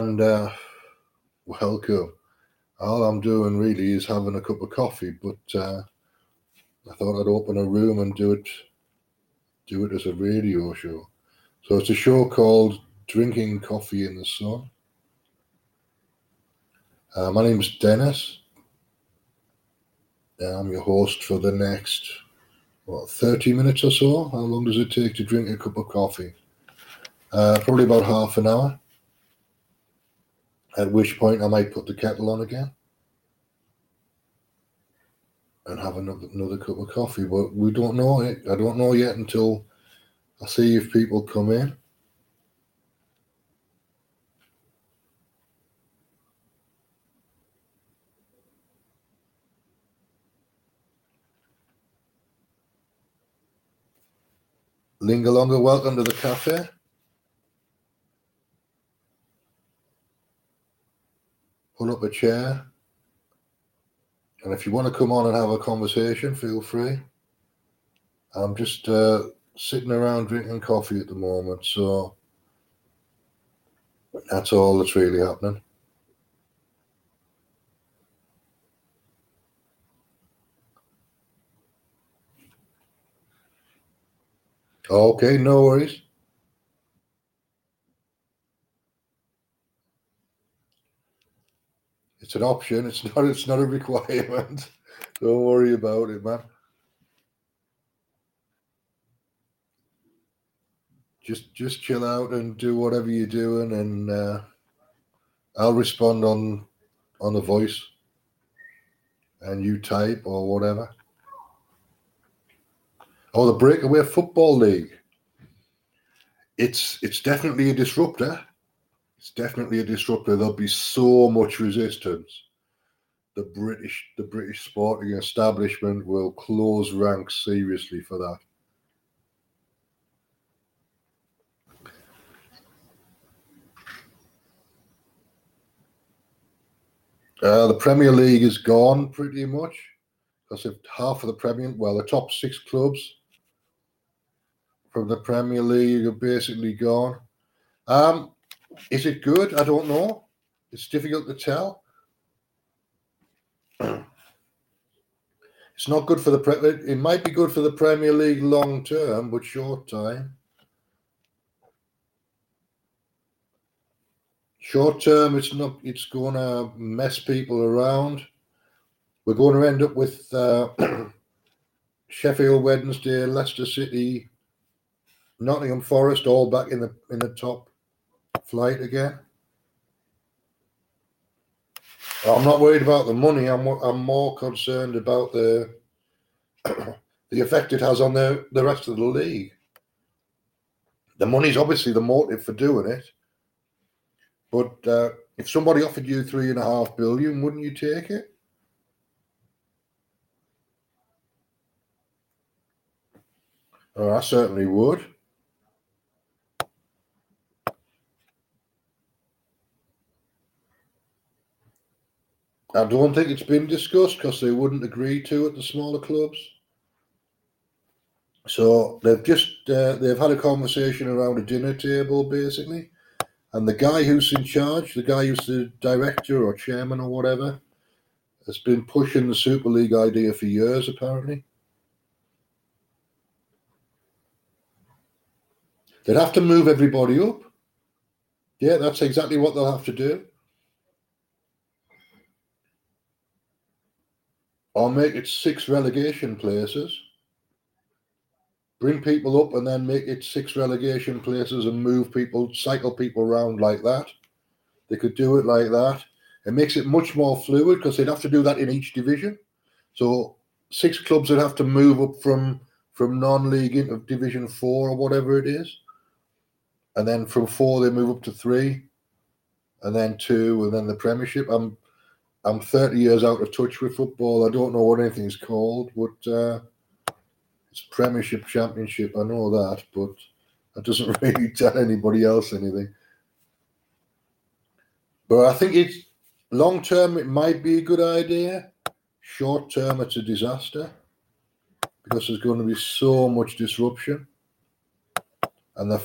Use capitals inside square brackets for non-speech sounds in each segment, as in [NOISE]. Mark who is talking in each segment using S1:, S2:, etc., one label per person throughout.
S1: and uh, welcome. All I'm doing really is having a cup of coffee, but uh, I thought I'd open a room and do it, do it as a radio show. So it's a show called "Drinking Coffee in the Sun." Uh, my name's Dennis. I'm your host for the next what 30 minutes or so. How long does it take to drink a cup of coffee? Uh, probably about half an hour at which point I might put the kettle on again and have another another cup of coffee. But we don't know it. I don't know yet until I see if people come in. Lingalonga, welcome to the cafe. Pull up a chair. And if you want to come on and have a conversation, feel free. I'm just uh, sitting around drinking coffee at the moment, so that's all that's really happening. Okay, no worries. It's an option. It's not. It's not a [LAUGHS] requirement. Don't worry about it, man. Just just chill out and do whatever you're doing, and uh, I'll respond on on the voice, and you type or whatever. Oh, the Breakaway Football League. It's it's definitely a disruptor it's definitely a disruptor. There'll be so much resistance. The British, the British sporting establishment will close ranks seriously for that. Uh, the Premier League is gone pretty much because if half of the Premier, well, the top six clubs from the Premier League are basically gone. Um, is it good? I don't know. It's difficult to tell. It's not good for the pre- it might be good for the Premier League long term, but short time. Short term, it's not. It's going to mess people around. We're going to end up with uh, [CLEARS THROAT] Sheffield Wednesday, Leicester City, Nottingham Forest, all back in the in the top flight again. I'm not worried about the money. I'm I'm more concerned about the [CLEARS THROAT] the effect it has on the the rest of the league. The money's obviously the motive for doing it, but uh, if somebody offered you three and a half billion, wouldn't you take it? I certainly would. I don't think it's been discussed because they wouldn't agree to it, at the smaller clubs. So they've just uh, they've had a conversation around a dinner table basically, and the guy who's in charge, the guy who's the director or chairman or whatever, has been pushing the Super League idea for years apparently. They'd have to move everybody up. Yeah, that's exactly what they'll have to do. Or make it six relegation places. Bring people up and then make it six relegation places and move people, cycle people around like that. They could do it like that. It makes it much more fluid because they'd have to do that in each division. So six clubs would have to move up from from non-league into Division Four or whatever it is, and then from four they move up to three, and then two, and then the Premiership. I'm I'm 30 years out of touch with football. I don't know what anything's called, but uh, it's Premiership, Championship. I know that, but that doesn't [LAUGHS] really tell anybody else anything. But I think it's long term, it might be a good idea. Short term, it's a disaster because there's going to be so much disruption. And the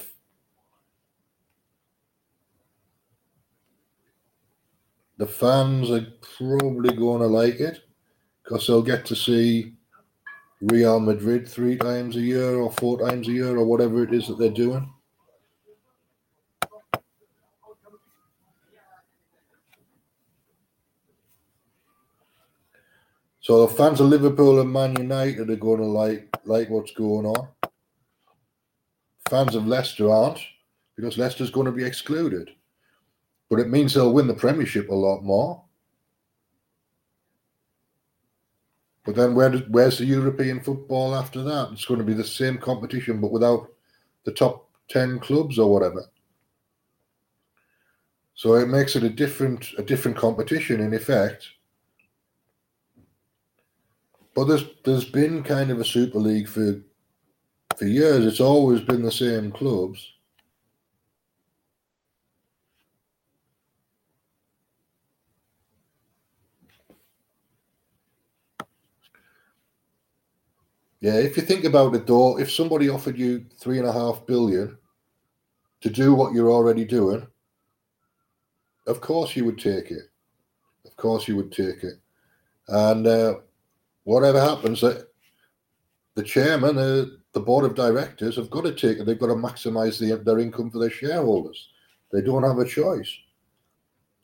S1: the fans are probably going to like it because they'll get to see Real Madrid three times a year or four times a year or whatever it is that they're doing. So the fans of Liverpool and Man United are going to like like what's going on. Fans of Leicester aren't because Leicester's going to be excluded. But it means they'll win the Premiership a lot more. But then where does, where's the European football after that? It's going to be the same competition, but without the top 10 clubs or whatever. So it makes it a different a different competition in effect. But there's there's been kind of a super league for for years. It's always been the same clubs. Yeah, if you think about it though, if somebody offered you three and a half billion to do what you're already doing, of course you would take it. Of course you would take it. And uh, whatever happens, that the chairman, uh, the board of directors have got to take it. They've got to maximise the, their income for their shareholders. They don't have a choice.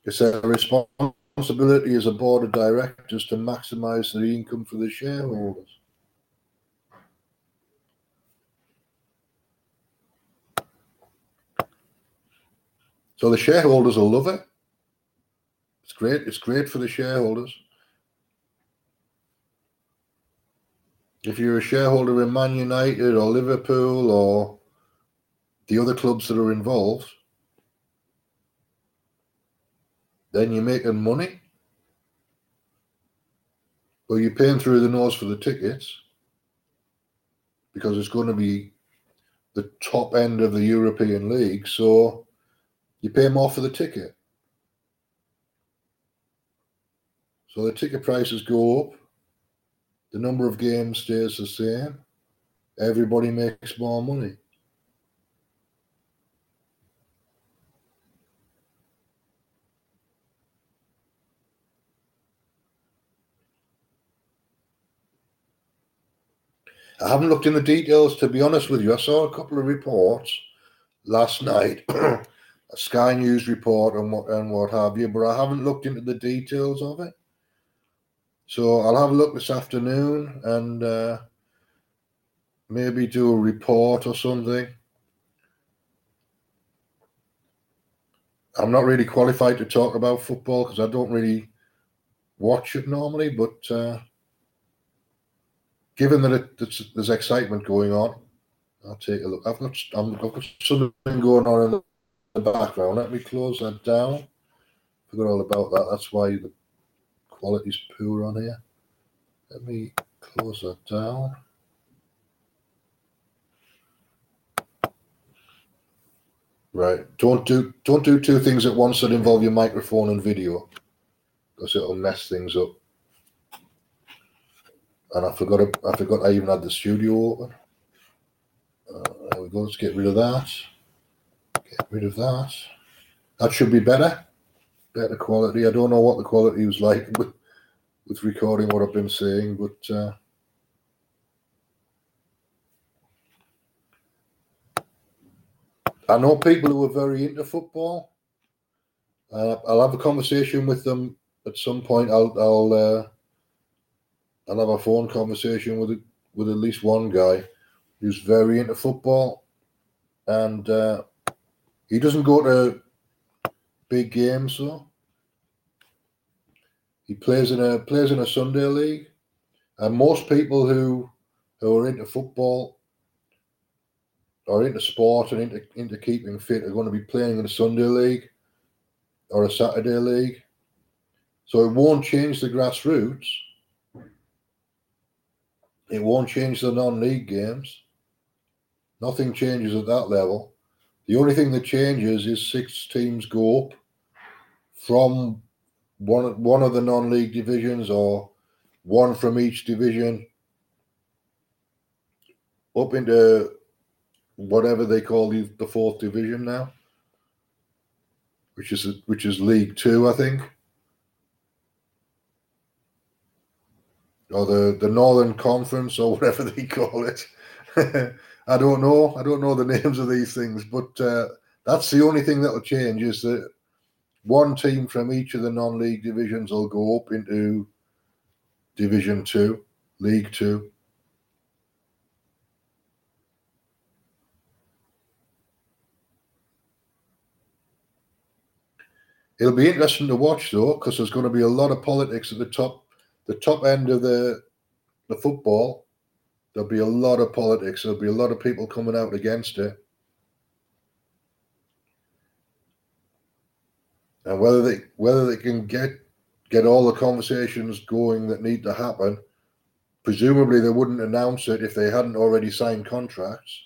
S1: It's their responsibility as a board of directors to maximise the income for the shareholders. So the shareholders will love it. It's great. It's great for the shareholders. If you're a shareholder in Man United or Liverpool or the other clubs that are involved, then you're making money. Well, you're paying through the nose for the tickets because it's going to be the top end of the European League. So you pay more for the ticket. So the ticket prices go up. The number of games stays the same. Everybody makes more money. I haven't looked in the details to be honest with you. I saw a couple of reports last night [CLEARS THROAT] a Sky News report and what and what have you, but I haven't looked into the details of it. So I'll have a look this afternoon and uh, maybe do a report or something. I'm not really qualified to talk about football because I don't really watch it normally, but uh, given that it, there's excitement going on, I'll take a look. I've got, I've got something going on the background. Let me close that down. Forgot all about that. That's why the quality's poor on here. Let me close that down. Right. Don't do don't do two things at once that involve your microphone and video, because it'll mess things up. And I forgot I forgot I even had the studio open. Uh, there we go. Let's get rid of that. Get rid of that. That should be better. Better quality. I don't know what the quality was like [LAUGHS] with, with recording what I've been saying, but uh, I know people who are very into football. Uh, I'll have a conversation with them at some point. I'll I'll uh, I'll have a phone conversation with with at least one guy who's very into football, and uh, he doesn't go to big games though. He plays in a plays in a Sunday league, and most people who who are into football or into sport and into into keeping fit are going to be playing in a Sunday league or a Saturday league. So it won't change the grassroots. It won't change the non-league games. Nothing changes at that level. The only thing that changes is six teams go up from one one of the non-league divisions or one from each division up into whatever they call the, the fourth division now, which is which is League Two, I think, or the the Northern Conference or [LAUGHS] whatever they call it. [LAUGHS] I don't know. I don't know the [LAUGHS] names of these things, but uh, that's the only thing that'll change is that one team from each of the non-league divisions will go up into Division Two, League Two. It'll be interesting to watch though, because there's going to be a lot of politics at the top, the top end of the the football. There'll be a lot of politics. There'll be a lot of people coming out against it. And whether they whether they can get get all the conversations going that need to happen, presumably they wouldn't announce it if they hadn't already signed contracts.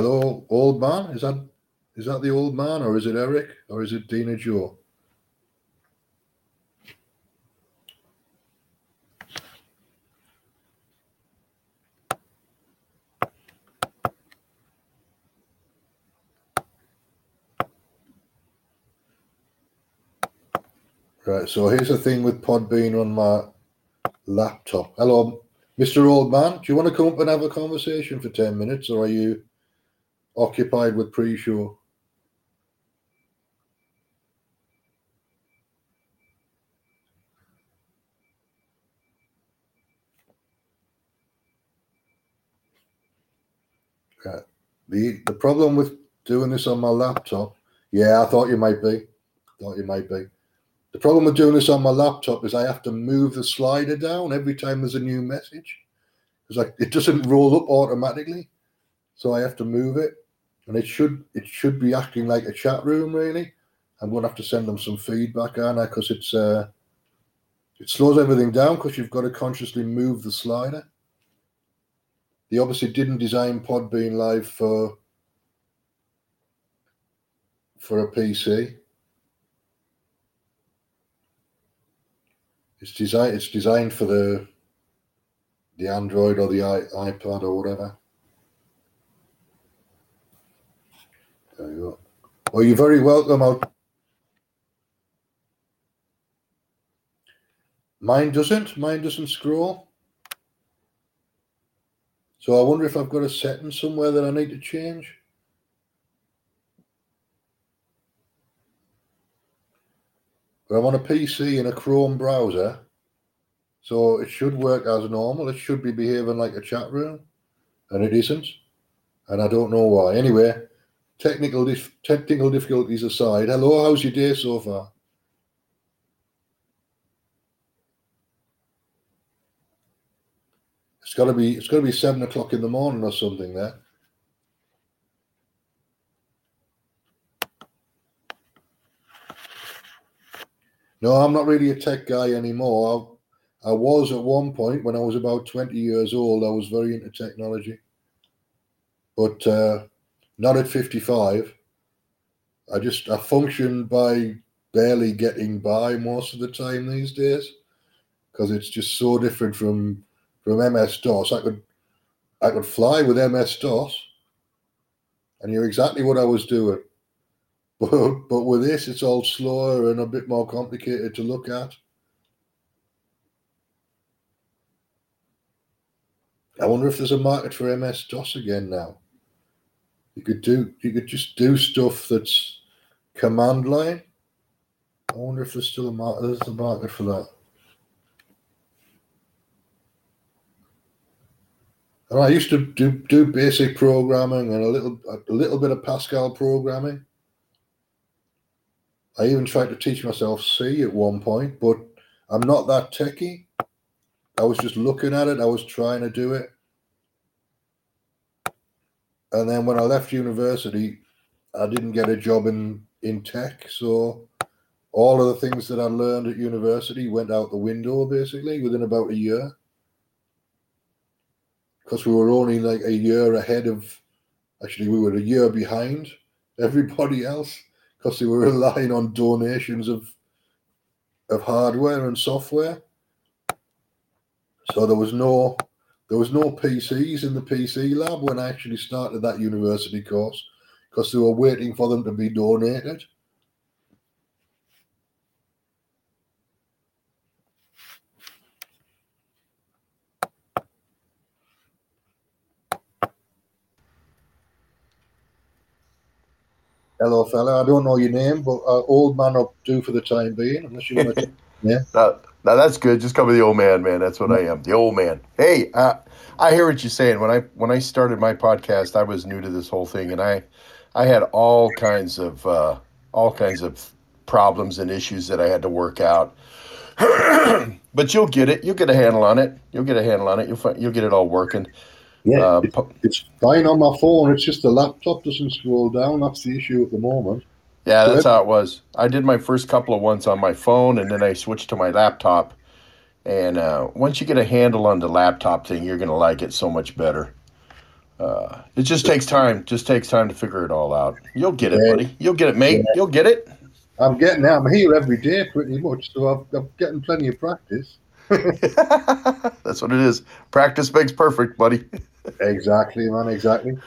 S1: Hello, old man. Is that is that the old man, or is it Eric, or is it Dina Joe? Right, so here's the thing with Pod Podbean on my laptop. Hello, Mr. Old Man. Do you want to come up and have a conversation for 10 minutes, or are you occupied with pre-show. Yeah. The the problem with doing this on my laptop, yeah, I thought you might be. Thought you might be. The problem with doing this on my laptop is I have to move the slider down every time there's a new message. It's like it doesn't roll up automatically. So I have to move it and it should it should be acting like a chat room really. I'm going to have to send them some feedback, aren't I? Because it's uh, it slows everything down because you've got to consciously move the slider. They obviously didn't design Podbean Live for for a PC. It's designed. It's designed for the the Android or the iPad or whatever. There you go. Well, you're very welcome. I'll... Mine doesn't. Mine doesn't scroll. So I wonder if I've got a setting somewhere that I need to change. But I'm on a PC in a Chrome browser, so it should work as normal. It should be behaving like a chat room, and it isn't. And I don't know why. Anyway, technical dif- technical difficulties aside, hello, how's your day so far? It's got to be it's got to be seven o'clock in the morning or something there. No, I'm not really a tech guy anymore. I, I was at one point when I was about 20 years old. I was very into technology. But uh, not at 55. I just I function by barely getting by most of the time these days because it's just so different from from MS DOS. I could I could fly with MS DOS, and you're exactly what I was doing. [LAUGHS] But but with this, it's all slower and a bit more complicated to look at. I wonder if there's a market for MS DOS again now. You could do you could just do stuff that's command line. I wonder if there's still a market there's a market for that. And I used to do, do basic programming and a little a little bit of Pascal programming. I even tried to teach myself C at one point, but I'm not that techy. I was just looking at it. I was trying to do it and then when I left university, I didn't get a job in in tech, so all of the things that I learned at university went out the window basically within about a year. Because we were only like a year ahead of, actually, we were a year behind [LAUGHS] everybody else because they were [LAUGHS] relying on donations of of hardware and software. So there was no There was no PCs in the PC lab when I actually started that university course because they were waiting for them to be donated. Hello, fella. I don't know your name, but uh, old man up do for the time being, unless you want to. yeah.
S2: Now that's good. Just call me the old man, man. That's what I am, the old man. Hey, uh, I hear what you're saying. When I when I started my podcast, I was new to this whole thing, and I I had all kinds of uh, all kinds of problems and issues that I had to work out. [CLEARS THROAT] but you'll get it. You'll get a handle on it. You'll get a handle on it. You'll find, you'll get it all working.
S1: Yeah,
S2: Uh,
S1: it's, it's fine on my phone. It's just the laptop doesn't scroll down. That's the issue at the moment.
S2: Yeah, that's how it was. I did my first couple of ones on my phone, and then I switched to my laptop. And uh, once you get a handle on the laptop thing, you're gonna like it so much better. Uh, it just takes time. Just takes time to figure it all out. You'll get it,
S1: Yeah.
S2: buddy. You'll get it, mate. You'll get it.
S1: I'm getting there. I'm here every day pretty much, so I've, I'm getting plenty of practice. [LAUGHS]
S2: that's what it is. Practice makes perfect, buddy. [LAUGHS]
S1: Exactly, man. Exactly.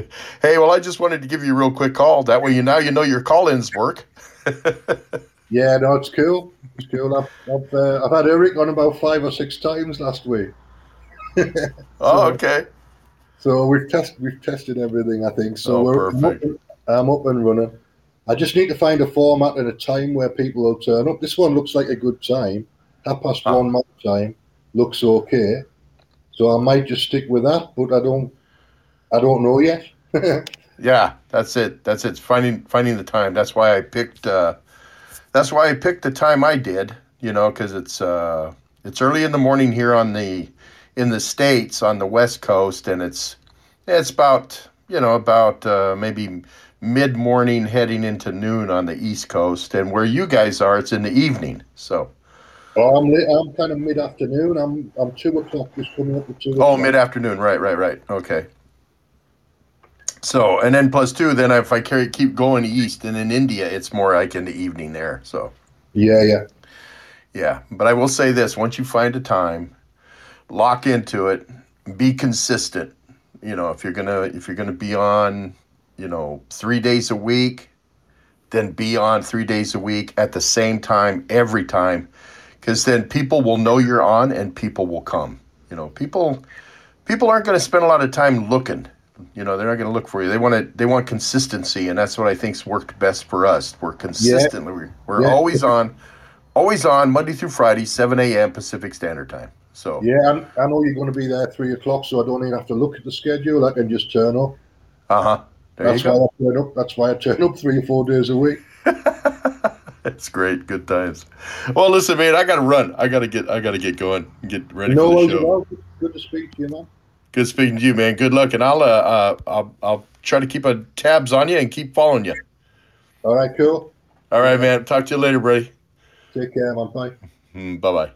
S1: [LAUGHS]
S2: Hey, well, I just wanted to give you a real quick call. That way, you now you know your call-ins work. [LAUGHS]
S1: Yeah, no, it's cool. It's cool. I've I've, uh, I've had Eric on about five or six times last week, [LAUGHS]
S2: Oh, okay.
S1: so we've test we've tested everything. I think so.
S2: Oh,
S1: we're, I'm, up,
S2: perfect.
S1: and- I'm up and running. I just need to find a format and a time where people will turn up. This one looks like a good time. Half past
S2: Ah.
S1: one my time looks okay, so I might just stick with that. But I don't, I don't know yet. [LAUGHS]
S2: Yeah, that's it. That's it. It's finding finding the time. That's why I picked. Uh, that's why I picked the time I did. You know, because it's uh, it's early in the morning here on the in the states on the west coast, and it's it's about you know about uh, maybe mid morning heading into noon on the east coast, and where you guys are, it's in the evening. So
S1: Oh, I'm I'm kind of mid afternoon. I'm I'm two o'clock just coming up to two.
S2: oh,
S1: o'clock.
S2: mid afternoon. Right, right, right. Okay. So and then plus two, then if I carry keep going east, and in India, it's more like in the evening there. So.
S1: Yeah, yeah.
S2: Yeah, but I will say this: once you find a time, lock into it, be consistent. You know, if you're gonna if you're gonna be on, you know, three days a week, then be on three days a week at the same time every time, because then people will know you're on and people will come. You know, people people aren't going to spend a lot of time looking. You know, they're not going to look for you. They want to they want consistency, and that's what I think's worked best for us. We're consistently we're, we're
S1: Yeah.
S2: always on, always on Monday through Friday, seven a.m. Pacific Standard Time. So
S1: Yeah, I'm, I know you're going to be there three o'clock, so I don't even have to look at the schedule. I can just turn up.
S2: uh huh.
S1: That's why
S2: go.
S1: I turn up. That's why I turn up three or four days a week. [LAUGHS]
S2: That's great. Good times. Well, listen, man, I got to run. I got to get I got to get going. Get ready
S1: no
S2: for the show.
S1: Good to speak to you, man.
S2: Good speaking to you, man. Good luck, and I'll uh, uh I'll I'll try to keep a tabs on you and keep following you.
S1: All right, cool.
S2: All right, man. Talk to you later, buddy.
S1: Take care, man. Bye.
S2: Mm, bye bye.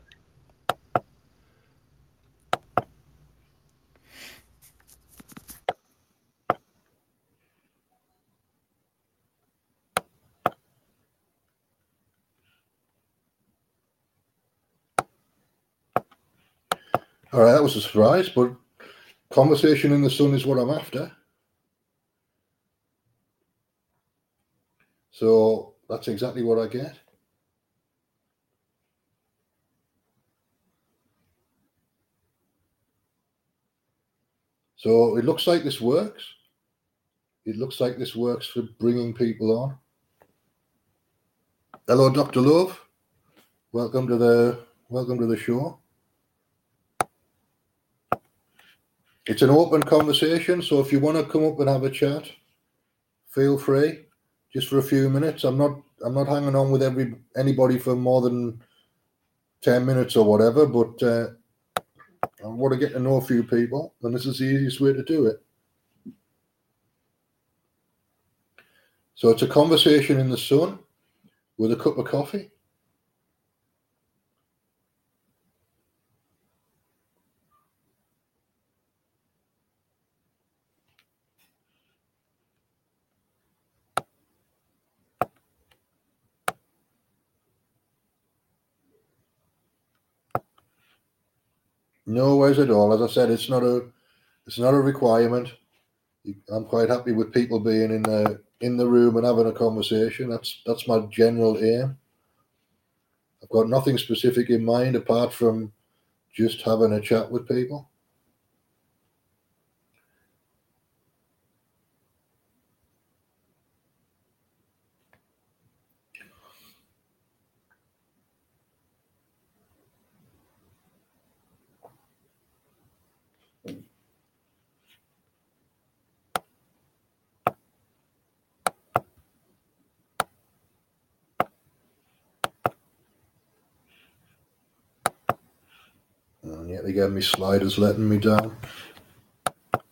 S1: All right, that was a surprise, but conversation in the sun is what I'm after. So that's exactly what I get. So it looks like this works. It looks like this works for bringing people on. Hello, Dr. Love. Welcome to the welcome to the show. It's an open conversation, so if you want to come up and have a chat, feel free. Just for a few minutes. I'm not I'm not hanging on with every anybody for more than ten minutes or whatever, but uh, I want to get to know a few people, and this is the easiest way to do it. So it's a conversation in the sun with a cup of coffee. No worries at all. As I said, it's not a it's not a requirement. I'm quite happy with people being in the in the room and having a conversation. That's that's my general aim. I've got nothing specific in mind apart from just having a chat with people. And yet again, my slider's letting me down. I've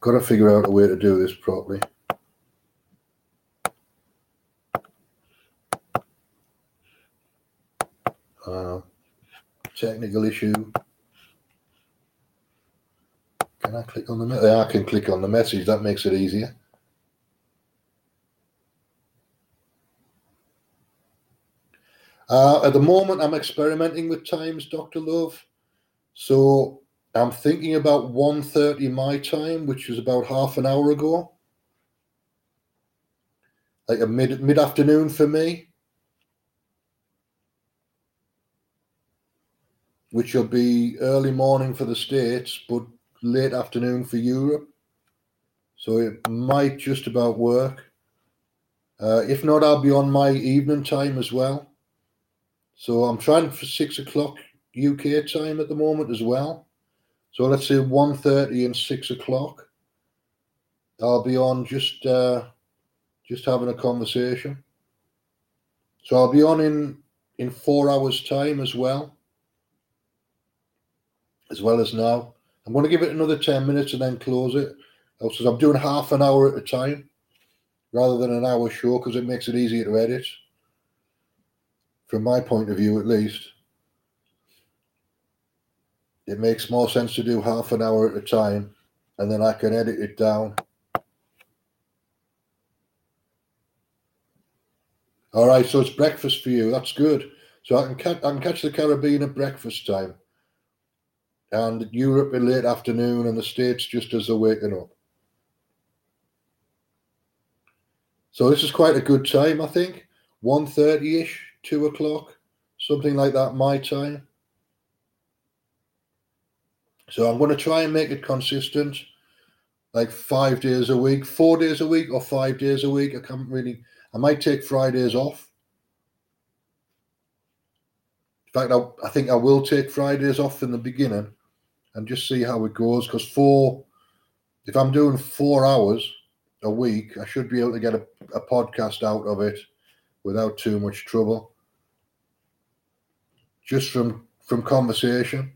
S1: got to figure out a way to do this properly. Uh, technical issue. Can I click on the message? I can click on the message. That makes it easier. Uh, at the moment, I'm experimenting with times, Dr. Love. So I'm thinking about 1.30 my time, which is about half an hour ago. Like a mid mid afternoon for me. Which will be early morning for the States, but late afternoon for Europe. So it might just about work. Uh, if not, I'll be on my evening time as well. So I'm trying for six o'clock UK time at the moment as well. So let's say 1.30 and six o'clock. I'll be on just uh, just having a conversation. So I'll be on in in four hours time as well. As well as now. I'm going to give it another 10 minutes and then close it. Also, I'm doing half an hour at a time rather than an hour show because it makes it easier to edit from my point of view at least, it makes more sense to do half an hour at a time and then I can edit it down. All right, so it's breakfast for you. That's good. So I can catch, I can catch the Caribbean at breakfast time, and Europe in late afternoon, and the States just as they're waking up. So this is quite a good time, I think. 1.30 ish two o'clock, something like that, my time. So I'm going to try and make it consistent, like five days a week, four days a week, or five days a week. I can't really. I might take Fridays off. In fact, I, I think I will take Fridays off in the beginning, and just see how it goes. Because four, if I'm doing four hours a week, I should be able to get a, a podcast out of it without too much trouble. Just from from conversation.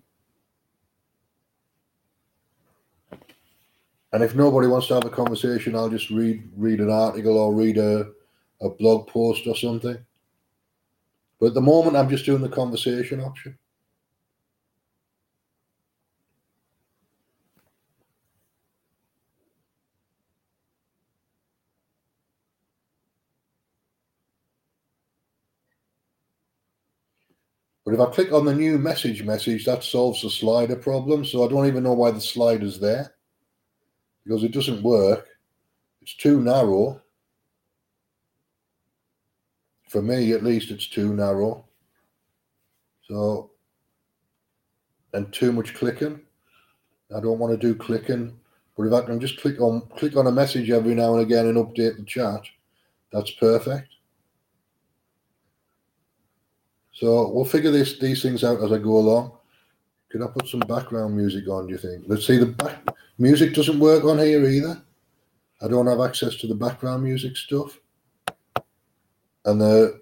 S1: And if nobody wants to have a conversation, I'll just read read an article or read a, a blog post or something. But at the moment, I'm just doing the conversation option. But if I click on the new message message, that solves the slider problem. So I don't even know why the slider's there because it doesn't work. It's too narrow. For me, at least, it's too narrow. So, and too much clicking. I don't want to do clicking. But if I can just click on click on a message every now and again and update the chat, that's perfect. So we'll figure this these things out as I go along. Can I put some background music on, do you think? Let's see, the back music doesn't work on here either. I don't have access to the background music stuff. And the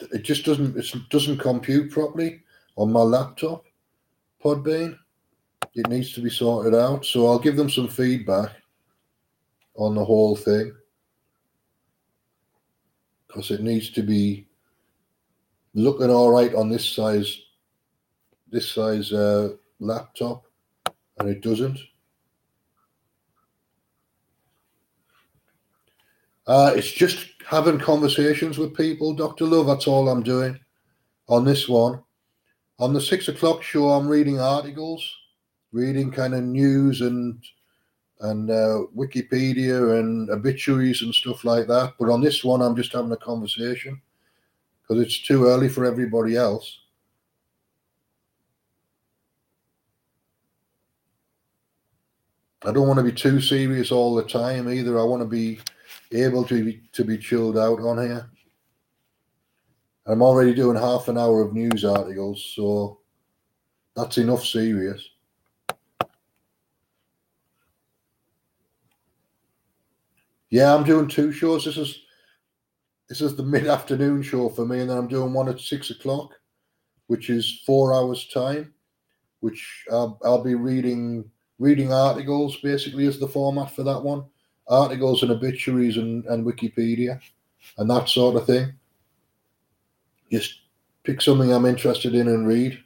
S1: it just doesn't it doesn't compute properly on my laptop, Podbean. It needs to be sorted out. So I'll give them some feedback on the whole thing. Because it needs to be looking all right on this size this size uh, laptop and it doesn't uh, it's just having conversations with people dr love that's all i'm doing on this one. On the six o'clock show, I'm reading articles, reading kind of news and and uh, Wikipedia and obituaries and stuff like that. But on this one, I'm just having a conversation because it's too early for everybody else. I don't want to be too serious all the time either. I want to be able to be, to be chilled out on here. I'm already doing half an hour of news articles, so that's enough serious. Yeah, I'm doing two shows. This is this is the mid-afternoon show for me, and then I'm doing one at six o'clock, which is four hours time, which I'll, I'll be reading reading articles basically is the format for that one. Articles and obituaries and, and Wikipedia and that sort of thing. Just pick something I'm interested in and read.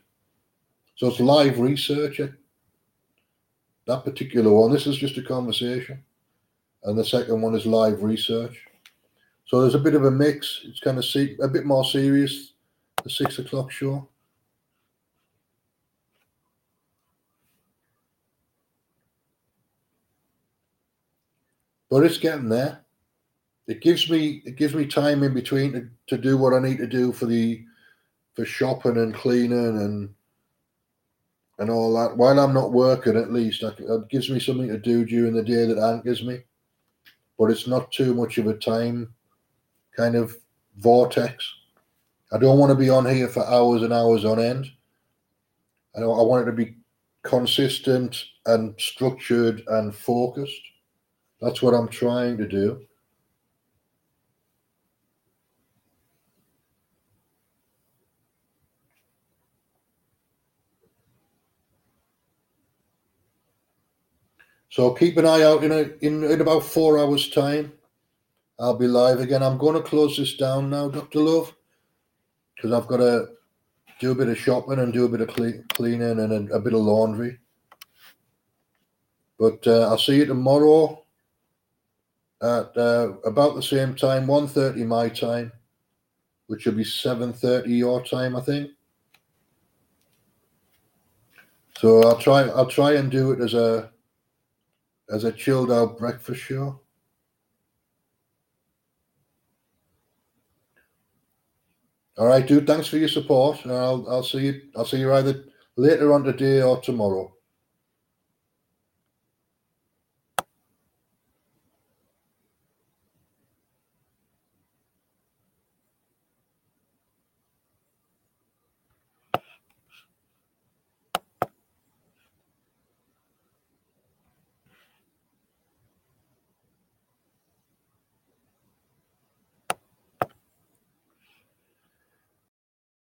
S1: So it's live research. That particular one. This is just a conversation and the second one is live research. So there's a bit of a mix. It's kind of see, a bit more serious. The six o'clock show. But it's getting there. It gives me it gives me time in between to, to do what I need to do for the for shopping and cleaning and and all that. While I'm not working, at least it gives me something to do during the day that anchors me but it's not too much of a time kind of vortex. I don't want to be on here for hours and hours on end. I, I want it to be consistent and structured and focused. That's what I'm trying to do. So keep an eye out in, a, in in about four hours' time. I'll be live again. I'm going to close this down now, Doctor Love, because I've got to do a bit of shopping and do a bit of clean, cleaning and a, a, bit of laundry. But uh, I'll see you tomorrow at uh, about the same time, 1.30 my time, which will be 7.30 your time, I think. So I'll try I'll try and do it as a as a chilled out breakfast show. All right, dude. Thanks for your support. I'll I'll see you. I'll see you either later on today or tomorrow.